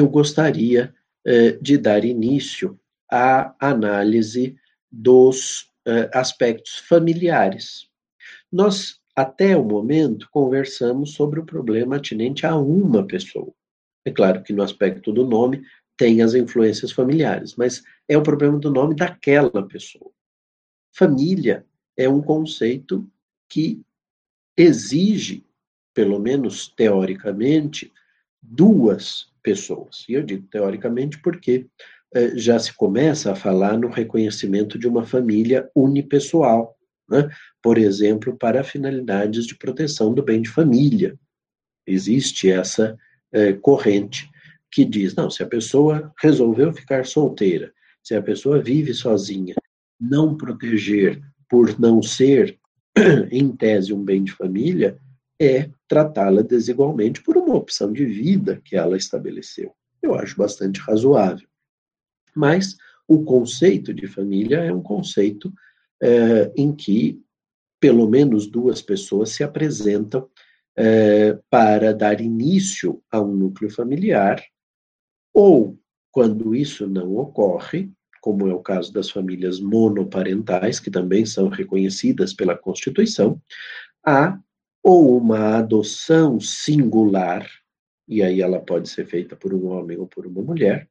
eu gostaria eh, de dar início à análise dos eh, aspectos familiares. Nós, até o momento, conversamos sobre o problema atinente a uma pessoa. É claro que no aspecto do nome tem as influências familiares, mas é o problema do nome daquela pessoa. Família é um conceito que exige, pelo menos teoricamente, duas pessoas. E eu digo teoricamente porque eh, já se começa a falar no reconhecimento de uma família unipessoal, né? por exemplo, para finalidades de proteção do bem de família. Existe essa eh, corrente que diz: não, se a pessoa resolveu ficar solteira, se a pessoa vive sozinha, não proteger por não ser, em tese, um bem de família, é tratá-la desigualmente por uma opção de vida que ela estabeleceu. Eu acho bastante razoável. Mas o conceito de família é um conceito é, em que pelo menos duas pessoas se apresentam é, para dar início a um núcleo familiar, ou, quando isso não ocorre, como é o caso das famílias monoparentais, que também são reconhecidas pela Constituição, há ou uma adoção singular, e aí ela pode ser feita por um homem ou por uma mulher,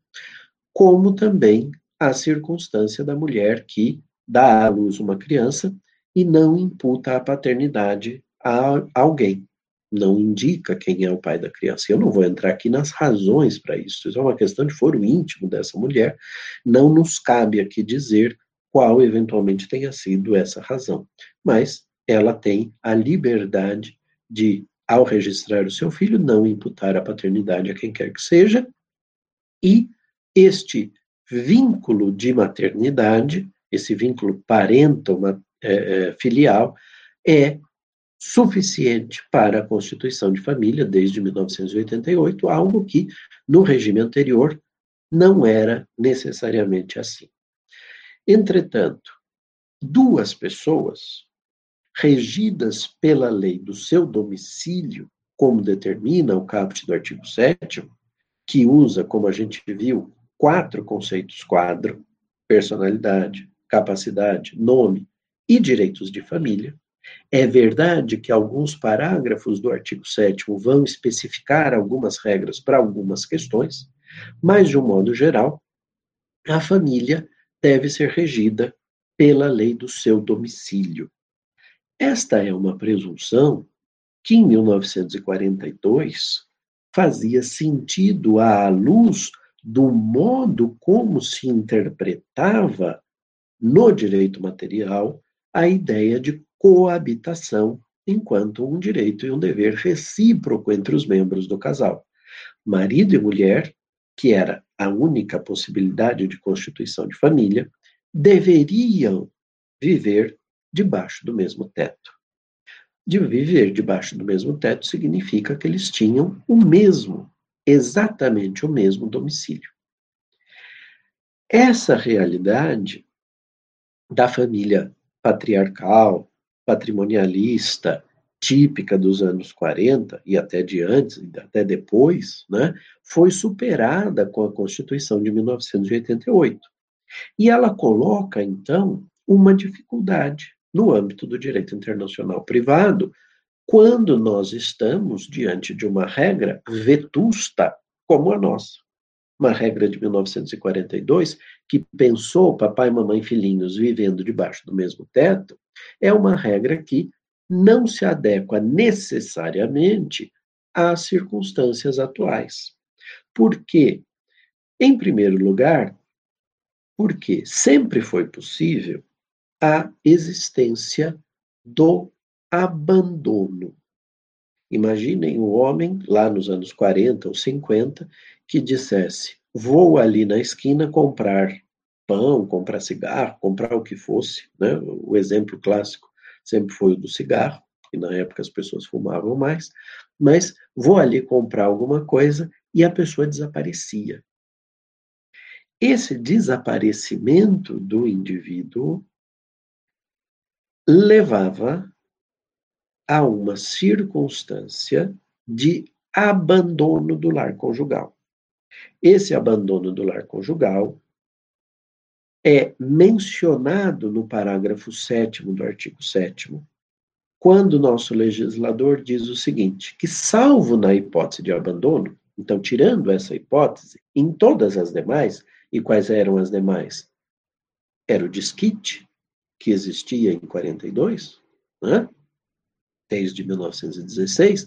como também a circunstância da mulher que dá à luz uma criança e não imputa a paternidade a alguém, não indica quem é o pai da criança. Eu não vou entrar aqui nas razões para isso, isso é uma questão de foro íntimo dessa mulher, não nos cabe aqui dizer qual eventualmente tenha sido essa razão, mas ela tem a liberdade de, ao registrar o seu filho, não imputar a paternidade a quem quer que seja, e este vínculo de maternidade, esse vínculo parental-filial, é, é suficiente para a constituição de família desde 1988, algo que no regime anterior não era necessariamente assim. Entretanto, duas pessoas regidas pela lei do seu domicílio, como determina o caput do artigo 7 que usa, como a gente viu, quatro conceitos quadro: personalidade, capacidade, nome e direitos de família. É verdade que alguns parágrafos do artigo 7 vão especificar algumas regras para algumas questões, mas, de um modo geral, a família deve ser regida pela lei do seu domicílio. Esta é uma presunção que, em 1942, fazia sentido à luz do modo como se interpretava no direito material a ideia de coabitação enquanto um direito e um dever recíproco entre os membros do casal. Marido e mulher, que era a única possibilidade de constituição de família, deveriam viver debaixo do mesmo teto. De viver debaixo do mesmo teto significa que eles tinham o mesmo, exatamente o mesmo domicílio. Essa realidade da família patriarcal, patrimonialista, típica dos anos 40 e até de antes, até depois, né, foi superada com a Constituição de 1988. E ela coloca, então, uma dificuldade no âmbito do direito internacional privado, quando nós estamos diante de uma regra vetusta como a nossa. Uma regra de 1942 que pensou papai, mamãe, filhinhos vivendo debaixo do mesmo teto, é uma regra que não se adequa necessariamente às circunstâncias atuais. Por quê? Em primeiro lugar, porque sempre foi possível a existência do abandono. Imaginem o homem, lá nos anos 40 ou 50, que dissesse: Vou ali na esquina comprar pão, comprar cigarro, comprar o que fosse. Né? O exemplo clássico sempre foi o do cigarro, e na época as pessoas fumavam mais, mas vou ali comprar alguma coisa e a pessoa desaparecia. Esse desaparecimento do indivíduo levava a uma circunstância de abandono do lar conjugal. Esse abandono do lar conjugal é mencionado no parágrafo 7 do artigo 7 quando o nosso legislador diz o seguinte, que salvo na hipótese de abandono, então tirando essa hipótese, em todas as demais, e quais eram as demais? Era o disquite, que existia em 42, né? desde 1916,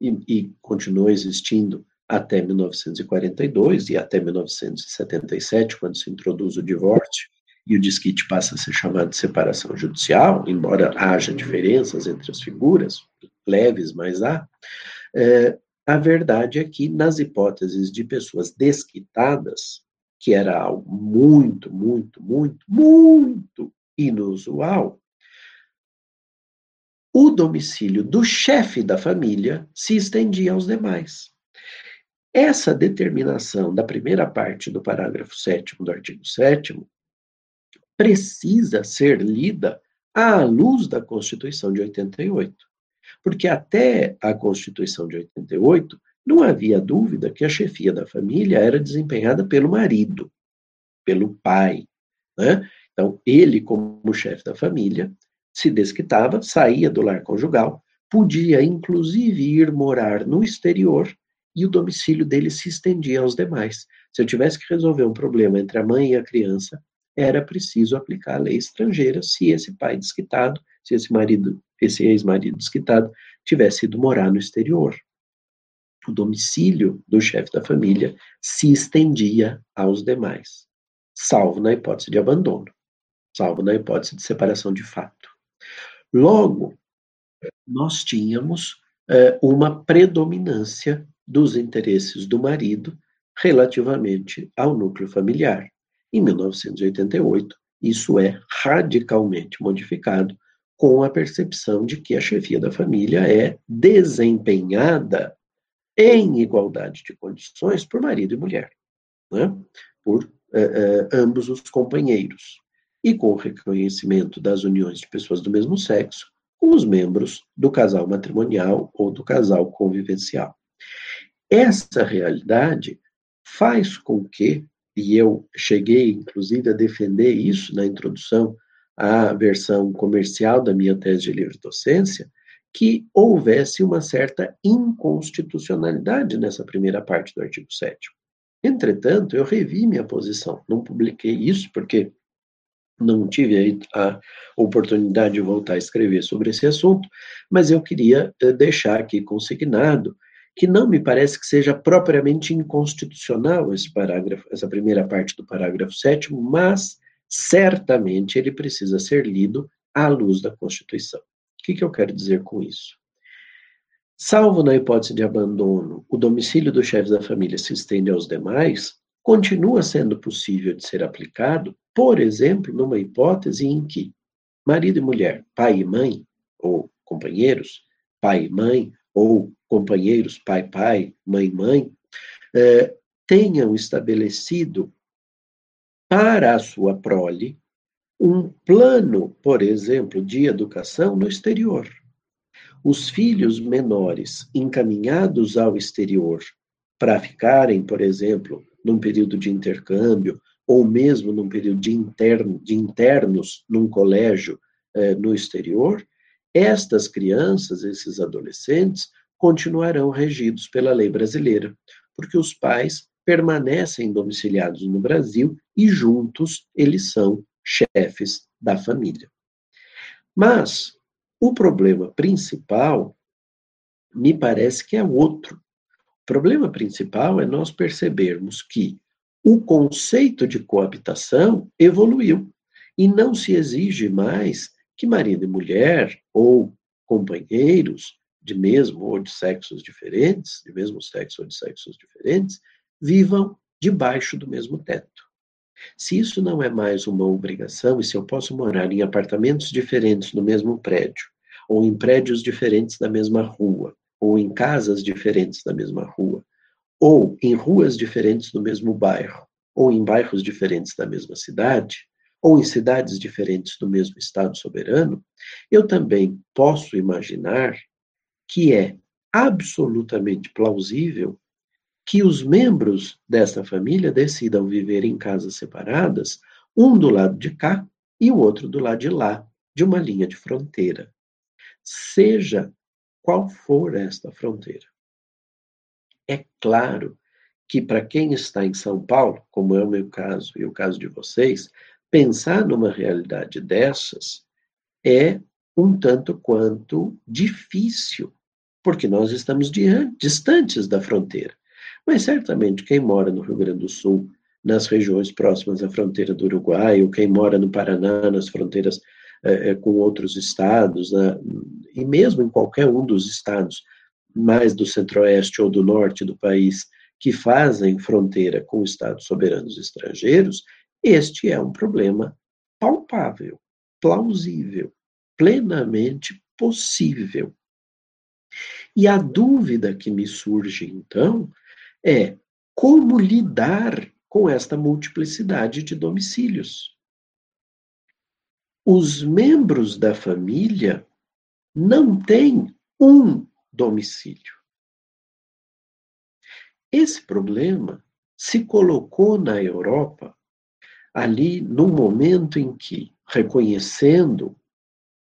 e, e continuou existindo até 1942 e até 1977, quando se introduz o divórcio e o disquite passa a ser chamado de separação judicial, embora haja diferenças entre as figuras, leves, mas há, é, a verdade é que nas hipóteses de pessoas desquitadas, que era algo muito, muito, muito, muito inusual, o domicílio do chefe da família se estendia aos demais. Essa determinação da primeira parte do parágrafo 7 do artigo 7 precisa ser lida à luz da Constituição de 88. Porque até a Constituição de 88 não havia dúvida que a chefia da família era desempenhada pelo marido, pelo pai. Né? Então, ele, como chefe da família, se desquitava, saía do lar conjugal, podia inclusive ir morar no exterior e o domicílio dele se estendia aos demais. Se eu tivesse que resolver um problema entre a mãe e a criança, era preciso aplicar a lei estrangeira se esse pai desquitado, se esse marido, esse ex-marido desquitado, tivesse ido morar no exterior. O domicílio do chefe da família se estendia aos demais, salvo na hipótese de abandono, salvo na hipótese de separação de fato. Logo, nós tínhamos eh, uma predominância dos interesses do marido relativamente ao núcleo familiar. Em 1988, isso é radicalmente modificado com a percepção de que a chefia da família é desempenhada em igualdade de condições por marido e mulher, né? por eh, eh, ambos os companheiros, e com o reconhecimento das uniões de pessoas do mesmo sexo com os membros do casal matrimonial ou do casal convivencial. Essa realidade faz com que, e eu cheguei inclusive a defender isso na introdução à versão comercial da minha tese de livre docência, que houvesse uma certa inconstitucionalidade nessa primeira parte do artigo 7. Entretanto, eu revi minha posição, não publiquei isso porque não tive a oportunidade de voltar a escrever sobre esse assunto, mas eu queria eh, deixar aqui consignado que não me parece que seja propriamente inconstitucional esse parágrafo, essa primeira parte do parágrafo 7, mas certamente ele precisa ser lido à luz da Constituição. O que, que eu quero dizer com isso? Salvo na hipótese de abandono, o domicílio dos chefes da família se estende aos demais, continua sendo possível de ser aplicado, por exemplo, numa hipótese em que marido e mulher, pai e mãe, ou companheiros, pai e mãe, ou companheiros, pai, pai, mãe, mãe, eh, tenham estabelecido para a sua prole um plano, por exemplo, de educação no exterior. Os filhos menores encaminhados ao exterior para ficarem, por exemplo, num período de intercâmbio, ou mesmo num período de, interno, de internos num colégio eh, no exterior, estas crianças, esses adolescentes, continuarão regidos pela lei brasileira, porque os pais permanecem domiciliados no Brasil e juntos eles são chefes da família. Mas o problema principal me parece que é outro. O problema principal é nós percebermos que o conceito de coabitação evoluiu e não se exige mais que marido e mulher ou companheiros de mesmo ou de sexos diferentes, de mesmo sexo ou de sexos diferentes, vivam debaixo do mesmo teto. Se isso não é mais uma obrigação, e se eu posso morar em apartamentos diferentes no mesmo prédio, ou em prédios diferentes da mesma rua, ou em casas diferentes da mesma rua, ou em ruas diferentes do mesmo bairro, ou em bairros diferentes da mesma cidade, ou em cidades diferentes do mesmo Estado soberano, eu também posso imaginar que é absolutamente plausível que os membros dessa família decidam viver em casas separadas, um do lado de cá e o outro do lado de lá, de uma linha de fronteira. Seja qual for esta fronteira. É claro que para quem está em São Paulo, como é o meu caso e o caso de vocês, pensar numa realidade dessas é um tanto quanto difícil, porque nós estamos distantes da fronteira. Mas certamente quem mora no Rio Grande do Sul, nas regiões próximas à fronteira do Uruguai, ou quem mora no Paraná, nas fronteiras é, com outros estados, né, e mesmo em qualquer um dos estados mais do centro-oeste ou do norte do país que fazem fronteira com estados soberanos estrangeiros, este é um problema palpável, plausível, plenamente possível. E a dúvida que me surge, então, é como lidar com esta multiplicidade de domicílios. Os membros da família não têm um domicílio. Esse problema se colocou na Europa ali no momento em que, reconhecendo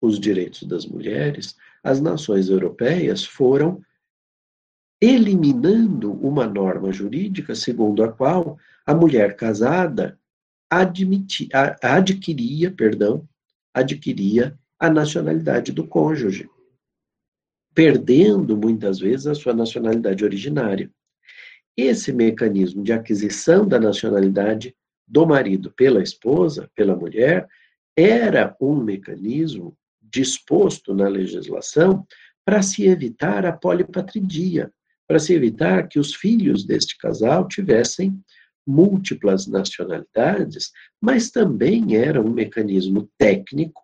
os direitos das mulheres, as nações europeias foram eliminando uma norma jurídica segundo a qual a mulher casada admitia, adquiria, perdão, adquiria a nacionalidade do cônjuge, perdendo muitas vezes a sua nacionalidade originária. Esse mecanismo de aquisição da nacionalidade do marido pela esposa, pela mulher, era um mecanismo disposto na legislação para se evitar a polipatridia, para se evitar que os filhos deste casal tivessem múltiplas nacionalidades, mas também era um mecanismo técnico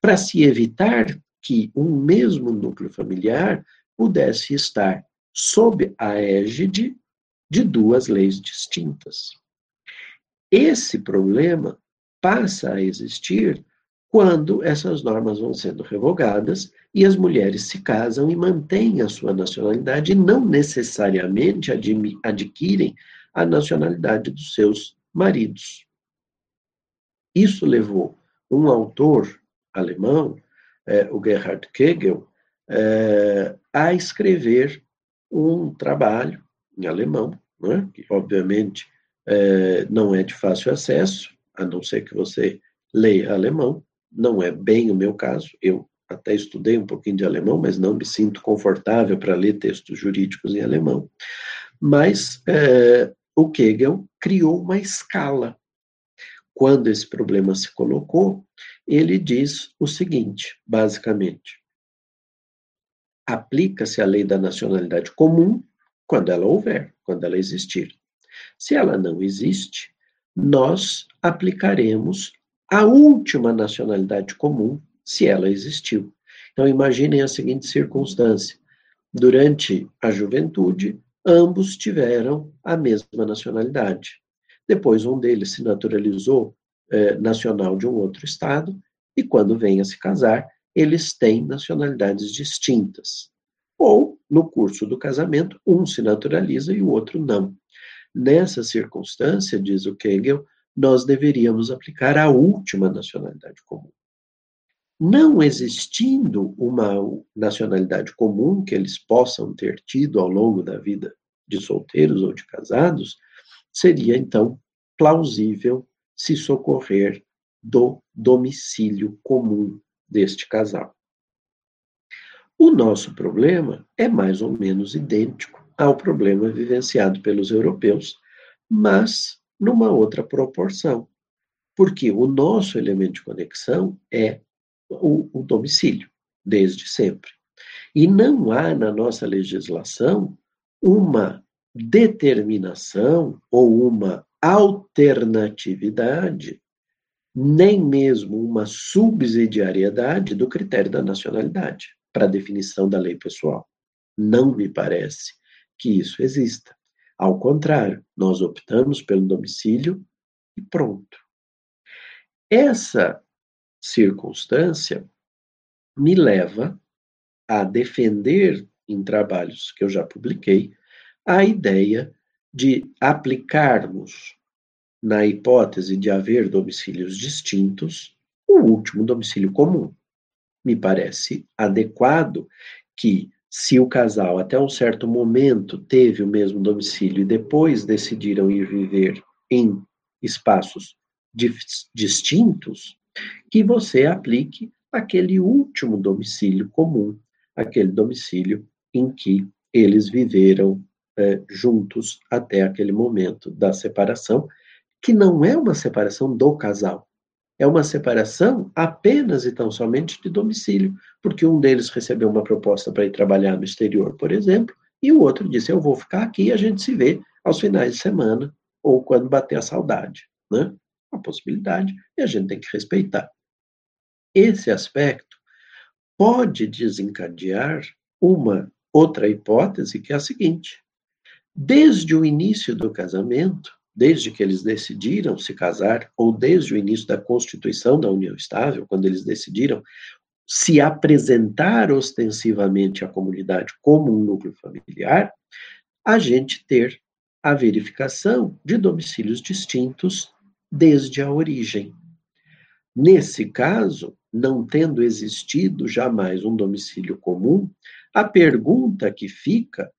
para se evitar que um mesmo núcleo familiar pudesse estar sob a égide de duas leis distintas. Esse problema passa a existir quando essas normas vão sendo revogadas e as mulheres se casam e mantêm a sua nacionalidade e não necessariamente adquirem a nacionalidade dos seus maridos. Isso levou um autor alemão, é, o Gerhard Kegel, é, a escrever um trabalho em alemão, né, que obviamente é, não é de fácil acesso, a não ser que você leia alemão, não é bem o meu caso, eu até estudei um pouquinho de alemão, mas não me sinto confortável para ler textos jurídicos em alemão. Mas é, o Kegel criou uma escala. Quando esse problema se colocou, ele diz o seguinte, basicamente: aplica-se a lei da nacionalidade comum quando ela houver, quando ela existir. Se ela não existe, nós aplicaremos a última nacionalidade comum, se ela existiu. Então, imaginem a seguinte circunstância: durante a juventude, ambos tiveram a mesma nacionalidade. Depois, um deles se naturalizou eh, nacional de um outro estado, e quando vem a se casar, eles têm nacionalidades distintas. Ou, no curso do casamento, um se naturaliza e o outro não. Nessa circunstância, diz o Kegel, nós deveríamos aplicar a última nacionalidade comum. Não existindo uma nacionalidade comum que eles possam ter tido ao longo da vida de solteiros ou de casados, seria então plausível se socorrer do domicílio comum deste casal. O nosso problema é mais ou menos idêntico ao problema vivenciado pelos europeus, mas numa outra proporção. Porque o nosso elemento de conexão é o, o domicílio, desde sempre. E não há na nossa legislação uma determinação ou uma alternatividade, nem mesmo uma subsidiariedade do critério da nacionalidade para definição da lei pessoal. Não me parece que isso exista. Ao contrário, nós optamos pelo domicílio e pronto. Essa circunstância me leva a defender em trabalhos que eu já publiquei, a ideia de aplicarmos, na hipótese de haver domicílios distintos, o último domicílio comum. Me parece adequado que, se o casal até um certo momento teve o mesmo domicílio e depois decidiram ir viver em espaços distintos, que você aplique aquele último domicílio comum, aquele domicílio em que eles viveram é, juntos até aquele momento da separação, que não é uma separação do casal, é uma separação apenas e tão somente de domicílio, porque um deles recebeu uma proposta para ir trabalhar no exterior, por exemplo, e o outro disse: Eu vou ficar aqui e a gente se vê aos finais de semana ou quando bater a saudade. Né? Uma possibilidade e a gente tem que respeitar. Esse aspecto pode desencadear uma outra hipótese, que é a seguinte: desde o início do casamento, desde que eles decidiram se casar, ou desde o início da constituição da união estável, quando eles decidiram se apresentar ostensivamente à comunidade como um núcleo familiar, a gente ter a verificação de domicílios distintos desde a origem. Nesse caso, não tendo existido jamais um domicílio comum, a pergunta que fica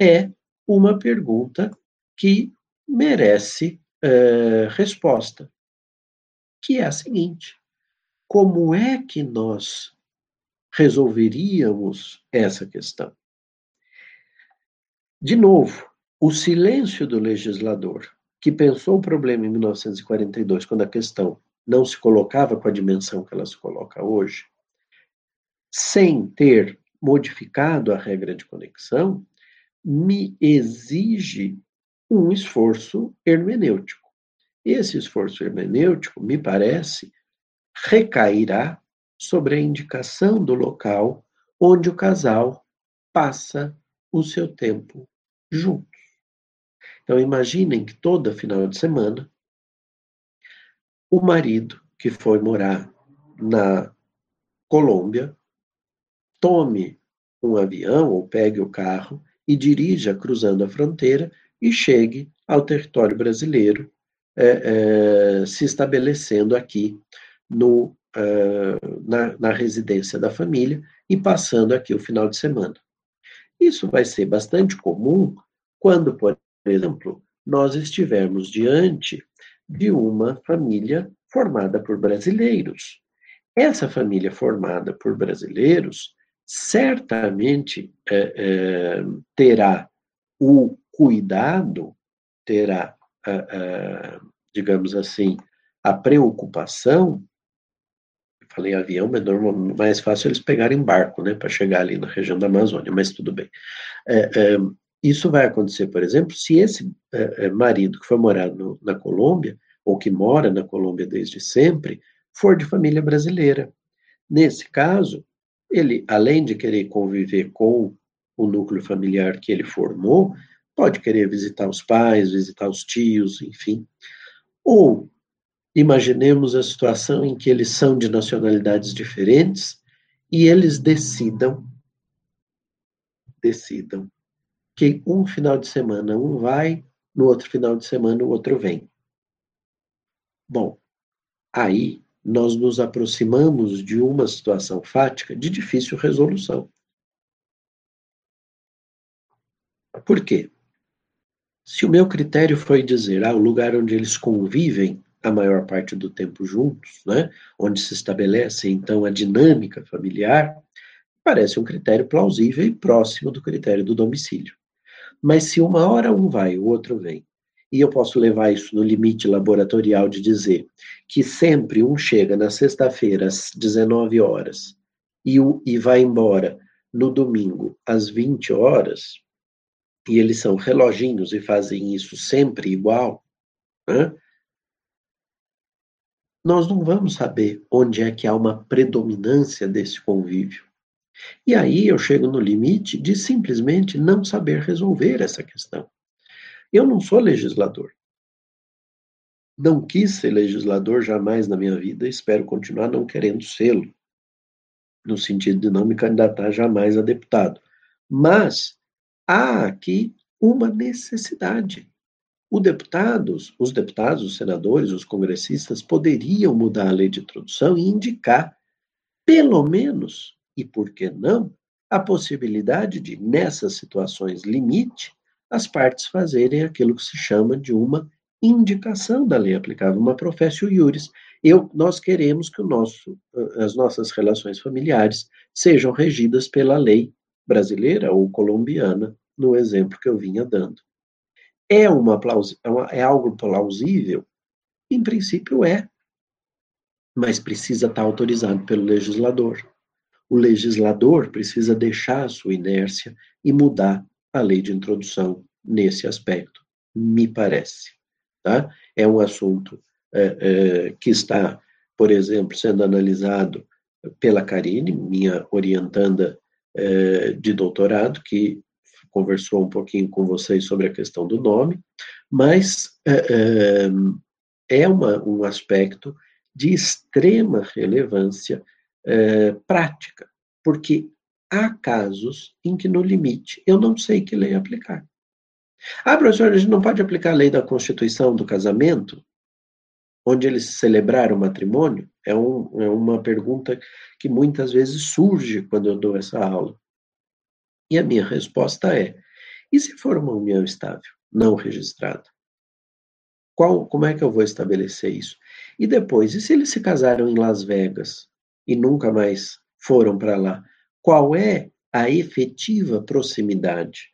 é uma pergunta que merece é, resposta, que é a seguinte: como é que nós resolveríamos essa questão? De novo, o silêncio do legislador, que pensou o problema em 1942, quando a questão não se colocava com a dimensão que ela se coloca hoje, sem ter modificado a regra de conexão, me exige um esforço hermenêutico. Esse esforço hermenêutico, me parece, recairá sobre a indicação do local onde o casal passa o seu tempo juntos. Então, imaginem que toda final de semana, o marido que foi morar na Colômbia tome um avião ou pegue o carro e dirija cruzando a fronteira e chegue ao território brasileiro, é, é, se estabelecendo aqui no, é, na, na residência da família e passando aqui o final de semana. Isso vai ser bastante comum quando, por exemplo, nós estivermos diante de uma família formada por brasileiros. Essa família formada por brasileiros certamente é, é, terá o cuidado, terá, digamos assim, a preocupação. falei avião, mas normal, mais fácil eles pegarem barco, né, para chegar ali na região da Amazônia, mas tudo bem. É, é, isso vai acontecer, por exemplo, se esse é, é marido que foi morar no, na Colômbia, ou que mora na Colômbia desde sempre, for de família brasileira. Nesse caso, ele, além de querer conviver com o núcleo familiar que ele formou, pode querer visitar os pais, visitar os tios, enfim. Ou imaginemos a situação em que eles são de nacionalidades diferentes e eles decidam decidam que um final de semana um vai, no outro final de semana o outro vem. Bom, aí nós nos aproximamos de uma situação fática de difícil resolução. Por quê? Se o meu critério foi dizer, ah, o lugar onde eles convivem a maior parte do tempo juntos, né, onde se estabelece então a dinâmica familiar, parece um critério plausível e próximo do critério do domicílio. Mas se uma hora um vai, o outro vem, e eu posso levar isso no limite laboratorial de dizer que sempre um chega na sexta-feira às 19 horas e, o, e vai embora no domingo às 20 horas, e eles são reloginhos e fazem isso sempre igual, né? nós não vamos saber onde é que há uma predominância desse convívio. E aí eu chego no limite de simplesmente não saber resolver essa questão. Eu não sou legislador. Não quis ser legislador jamais na minha vida, espero continuar não querendo sê-lo, no sentido de não me candidatar jamais a deputado. Mas há aqui uma necessidade. Os deputados, os deputados, os senadores, os congressistas poderiam mudar a lei de introdução e indicar, pelo menos, e por que não, a possibilidade de, nessas situações limite, as partes fazerem aquilo que se chama de uma indicação da lei aplicável, uma professio iuris. Eu, nós queremos que o nosso, as nossas relações familiares sejam regidas pela lei brasileira ou colombiana, no exemplo que eu vinha dando. É, uma, é, é algo plausível? Em princípio é, mas precisa estar autorizado pelo legislador. O legislador precisa deixar a sua inércia e mudar a lei de introdução nesse aspecto, me parece. Tá? É um assunto é, é, que está, por exemplo, sendo analisado pela Karine, minha orientanda é, de doutorado, que conversou um pouquinho com vocês sobre a questão do nome, mas é, é, é uma, um aspecto de extrema relevância é, prática, porque há casos em que, no limite, eu não sei que lei aplicar. Ah, professor, a gente não pode aplicar a lei da Constituição do casamento, onde eles celebraram o matrimônio? É, um, é uma pergunta que muitas vezes surge quando eu dou essa aula. E a minha resposta é: e se for uma união estável, não registrada? Qual, como é que eu vou estabelecer isso? E depois, e se eles se casaram em Las Vegas e nunca mais foram para lá? Qual é a efetiva proximidade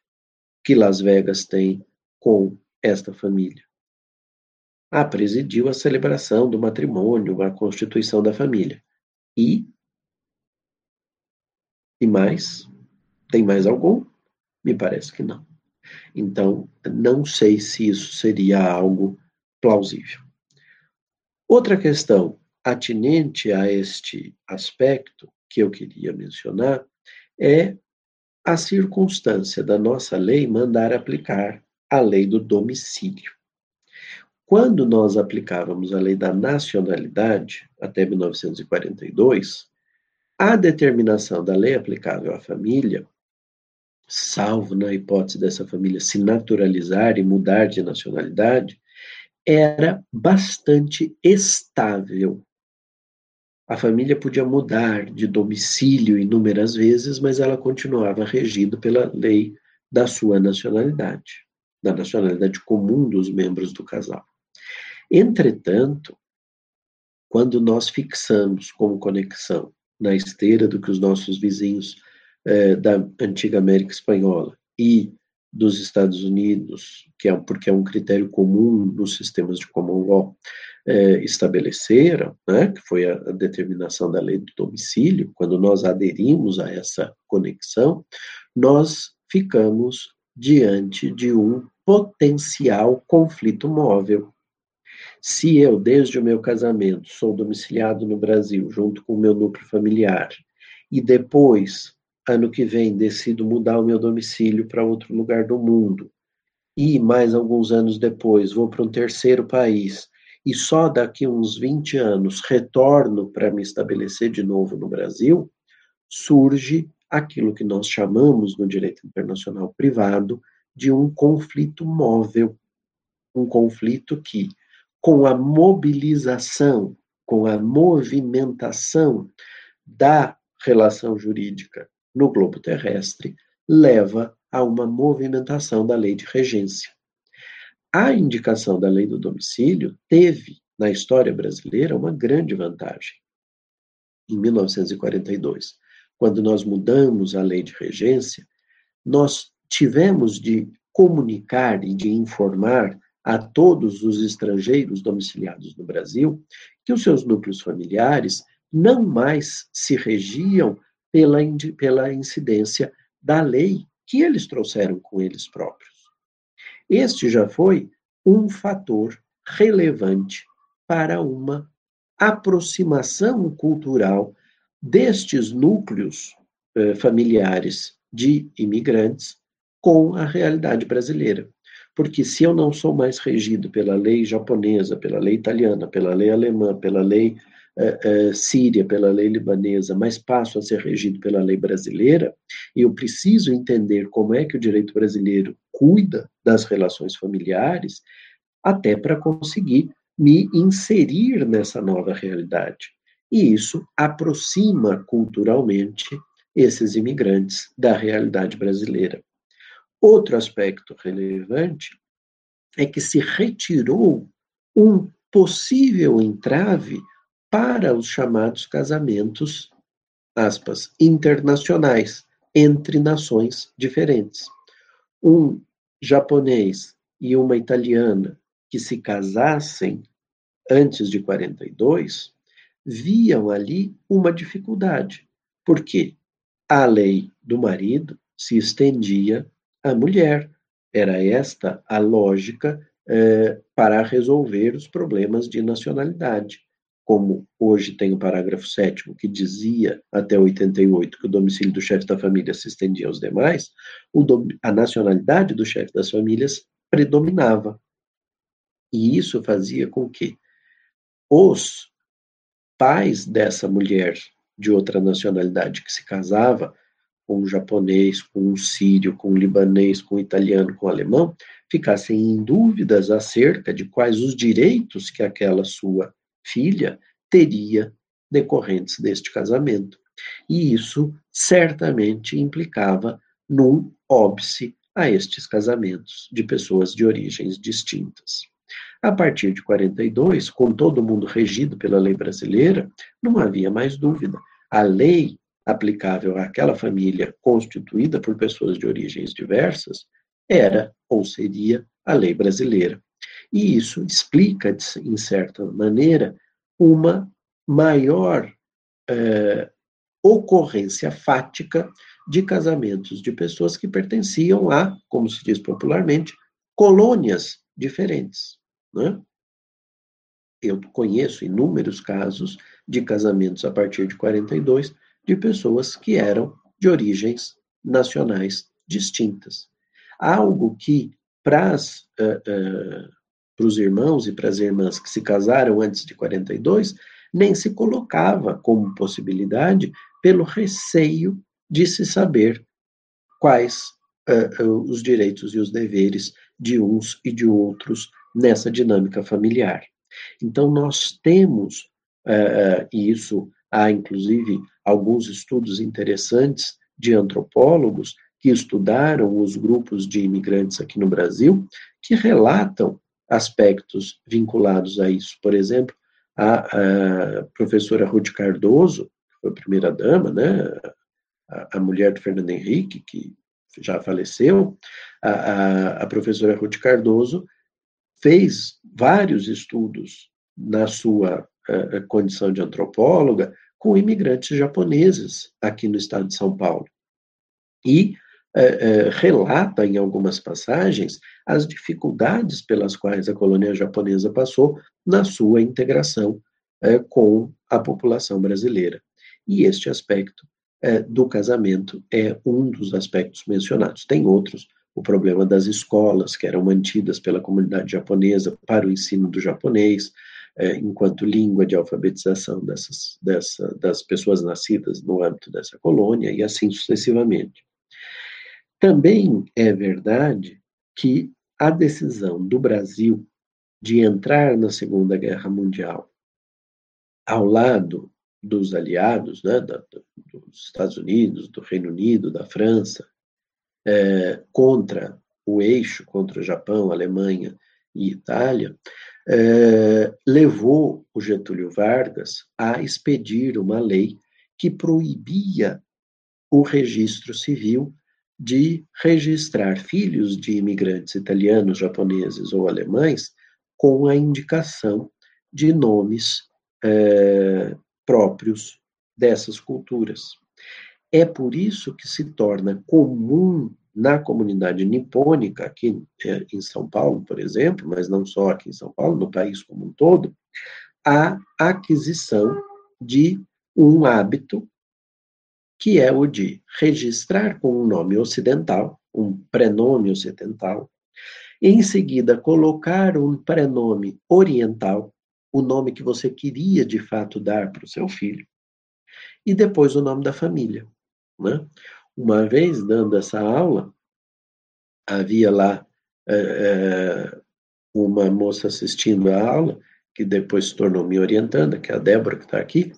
que Las Vegas tem com esta família? Ah, presidiu a celebração do matrimônio, a constituição da família. E? E mais? Tem mais algum? Me parece que não. Então, não sei se isso seria algo plausível. Outra questão atinente a este aspecto que eu queria mencionar é a circunstância da nossa lei mandar aplicar a lei do domicílio. Quando nós aplicávamos a lei da nacionalidade, até 1942, a determinação da lei aplicável à família salvo na hipótese dessa família se naturalizar e mudar de nacionalidade, era bastante estável. A família podia mudar de domicílio inúmeras vezes, mas ela continuava regida pela lei da sua nacionalidade, da nacionalidade comum dos membros do casal. Entretanto, quando nós fixamos como conexão na esteira do que os nossos vizinhos é, da antiga América Espanhola e dos Estados Unidos, que é porque é um critério comum nos sistemas de common law, é, estabeleceram, né, que foi a, a, determinação da lei do domicílio, quando nós aderimos a essa conexão, nós ficamos diante de um potencial conflito móvel. Se eu, desde o meu casamento, sou domiciliado no Brasil, junto com o meu núcleo familiar, e depois ano que vem decido mudar o meu domicílio para outro lugar do mundo, e mais alguns anos depois vou para um terceiro país, e só daqui uns 20 anos retorno para me estabelecer de novo no Brasil, surge aquilo que nós chamamos no direito internacional privado de um conflito móvel. Um conflito que, com a mobilização, com a movimentação da relação jurídica no globo terrestre leva a uma movimentação da lei de regência. A indicação da lei do domicílio teve, na história brasileira, uma grande vantagem. Em 1942, quando nós mudamos a lei de regência, nós tivemos de comunicar e de informar a todos os estrangeiros domiciliados no Brasil que os seus núcleos familiares não mais se regiam pela, pela incidência da lei que eles trouxeram com eles próprios. Este já foi um fator relevante para uma aproximação cultural destes núcleos eh, familiares de imigrantes com a realidade brasileira. Porque se eu não sou mais regido pela lei japonesa, pela lei italiana, pela lei alemã, pela lei uh, uh, síria pela lei libanesa, mas passo a ser regido pela lei brasileira, e eu preciso entender como é que o direito brasileiro cuida das relações familiares, até para conseguir me inserir nessa nova realidade. E isso aproxima culturalmente esses imigrantes da realidade brasileira. Outro aspecto relevante é que se retirou um possível entrave para os chamados casamentos, aspas, internacionais, entre nações diferentes. Um japonês e uma italiana que se casassem antes de 42 viam ali uma dificuldade. Por quê? A lei do marido se estendia à mulher. Era esta a lógica eh, para resolver os problemas de nacionalidade. Como hoje tem o parágrafo 7 que dizia até 88 que o domicílio do chefe da família se estendia aos demais, a nacionalidade do chefe das famílias predominava. E isso fazia com que os pais dessa mulher de outra nacionalidade que se casava com um japonês, com um sírio, com um libanês, com um italiano, com um alemão, ficassem em dúvidas acerca de quais os direitos que aquela sua filha teria decorrentes deste casamento. E isso certamente implicava num óbice a estes casamentos de pessoas de origens distintas. A partir de 42, com todo mundo regido pela lei brasileira, não havia mais dúvida. A lei aplicável àquela família constituída por pessoas de origens diversas era ou seria a lei brasileira. E isso explica, em certa maneira, uma maior eh, ocorrência fática de casamentos de pessoas que pertenciam a, como se diz popularmente, colônias diferentes. Né? Eu conheço inúmeros casos de casamentos a partir de 42 de pessoas que eram de origens nacionais distintas. Algo que, para uh, uh, os irmãos e para as irmãs que se casaram antes de 42, nem se colocava como possibilidade pelo receio de se saber quais uh, os direitos e os deveres de uns e de outros nessa dinâmica familiar. Então, nós temos, uh, e isso há inclusive alguns estudos interessantes de antropólogos que estudaram os grupos de imigrantes aqui no Brasil, que relatam aspectos vinculados a isso. Por exemplo, a, a professora Ruth Cardoso, que foi a primeira dama, né, a, a mulher do Fernando Henrique, que já faleceu, a, a, a professora Ruth Cardoso fez vários estudos na sua condição de antropóloga com imigrantes japoneses aqui no estado de São Paulo. E uh, uh, relata em algumas passagens as dificuldades pelas quais a colônia japonesa passou na sua integração com a população brasileira. E este aspecto do casamento é um dos aspectos mencionados. Tem outros, o problema das escolas, que eram mantidas pela comunidade japonesa para o ensino do japonês, é, enquanto língua de alfabetização dessas, dessa, das pessoas nascidas no âmbito dessa colônia, e assim sucessivamente. Também é verdade que a decisão do Brasil de entrar na Segunda Guerra Mundial ao lado dos aliados, né, da, dos Estados Unidos, do Reino Unido, da França, é, contra o eixo, contra o Japão, Alemanha e Itália, é, levou o Getúlio Vargas a expedir uma lei que proibia o registro civil de registrar filhos de imigrantes italianos, japoneses ou alemães com a indicação de nomes é, próprios dessas culturas. É por isso que se torna comum na comunidade nipônica, aqui é, em São Paulo, por exemplo, mas não só aqui em São Paulo, no país como um todo, a aquisição de um hábito que é o de registrar com um nome ocidental, um prenome ocidental, em seguida colocar um prenome oriental, o nome que você queria de fato dar para o seu filho, e depois o nome da família. Né? Uma vez dando essa aula, havia lá é, uma moça assistindo a aula, que depois se tornou me orientando, que é a Débora, que está aqui,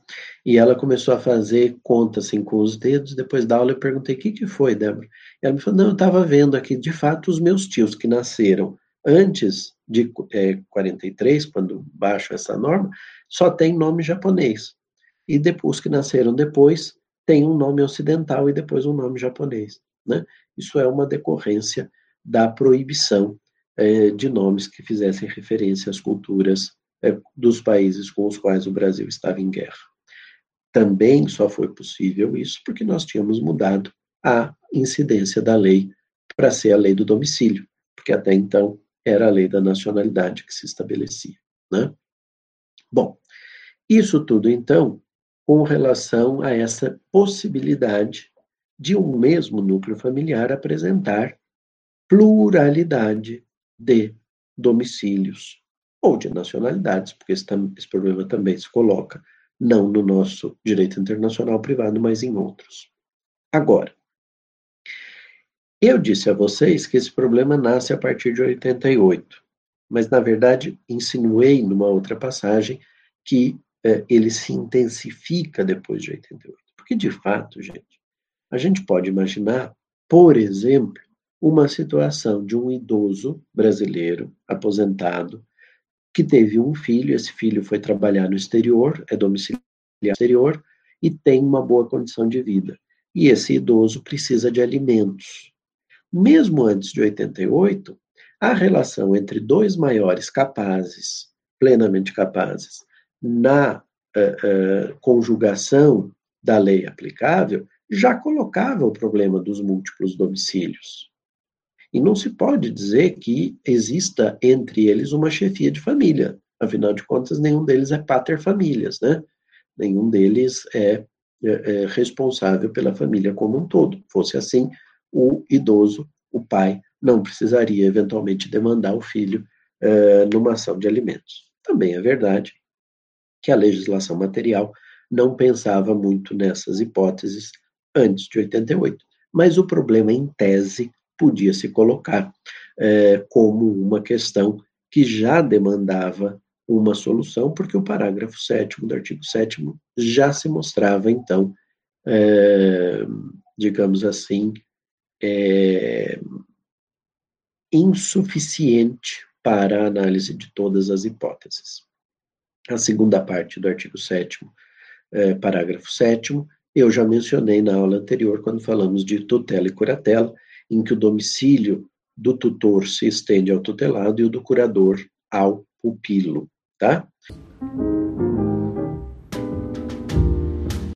e ela começou a fazer conta assim com os dedos. Depois da aula, eu perguntei: o que, que foi, Débora? Ela me falou: não, eu estava vendo aqui, de fato, os meus tios que nasceram antes de é, 43, quando baixo essa norma, só tem nome japonês. E depois que nasceram depois, tem um nome ocidental e depois um nome japonês. Né? Isso é uma decorrência da proibição é, de nomes que fizessem referência às culturas dos países com os quais o Brasil estava em guerra. Também só foi possível isso porque nós tínhamos mudado a incidência da lei para ser a lei do domicílio, porque até então era a lei da nacionalidade que se estabelecia. Né? Bom, isso tudo então com relação a essa possibilidade de um mesmo núcleo familiar apresentar pluralidade de domicílios ou de nacionalidades, porque esse, esse problema também se coloca não no nosso direito internacional privado, mas em outros. Agora, eu disse a vocês que esse problema nasce a partir de 88, mas na verdade insinuei numa outra passagem que é, ele se intensifica depois de 88. Porque de fato, gente, a gente pode imaginar, por exemplo, uma situação de um idoso brasileiro aposentado que teve um filho, esse filho foi trabalhar no exterior, é domiciliar no exterior e tem uma boa condição de vida. E esse idoso precisa de alimentos. Mesmo antes de 88, a relação entre dois maiores capazes, plenamente capazes, na uh, uh, conjugação da lei aplicável, já colocava o problema dos múltiplos domicílios. E não se pode dizer que exista entre eles uma chefia de família. Afinal de contas, nenhum deles é pater famílias, né? Nenhum deles é, é, é responsável pela família como um todo. Fosse assim, o idoso, o pai, não precisaria eventualmente demandar o filho é, numa ação de alimentos. Também é verdade que a legislação material não pensava muito nessas hipóteses antes de 88. Mas o problema, em tese, podia se colocar é, como uma questão que já demandava uma solução, porque o parágrafo 7 do artigo 7 já se mostrava, então, é, digamos assim, é, insuficiente para a análise de todas as hipóteses. A segunda parte do artigo 7 é, parágrafo 7 eu já mencionei na aula anterior, quando falamos de tutela e curatela, em que o domicílio do tutor se estende ao tutelado e o do curador ao pupilo, tá?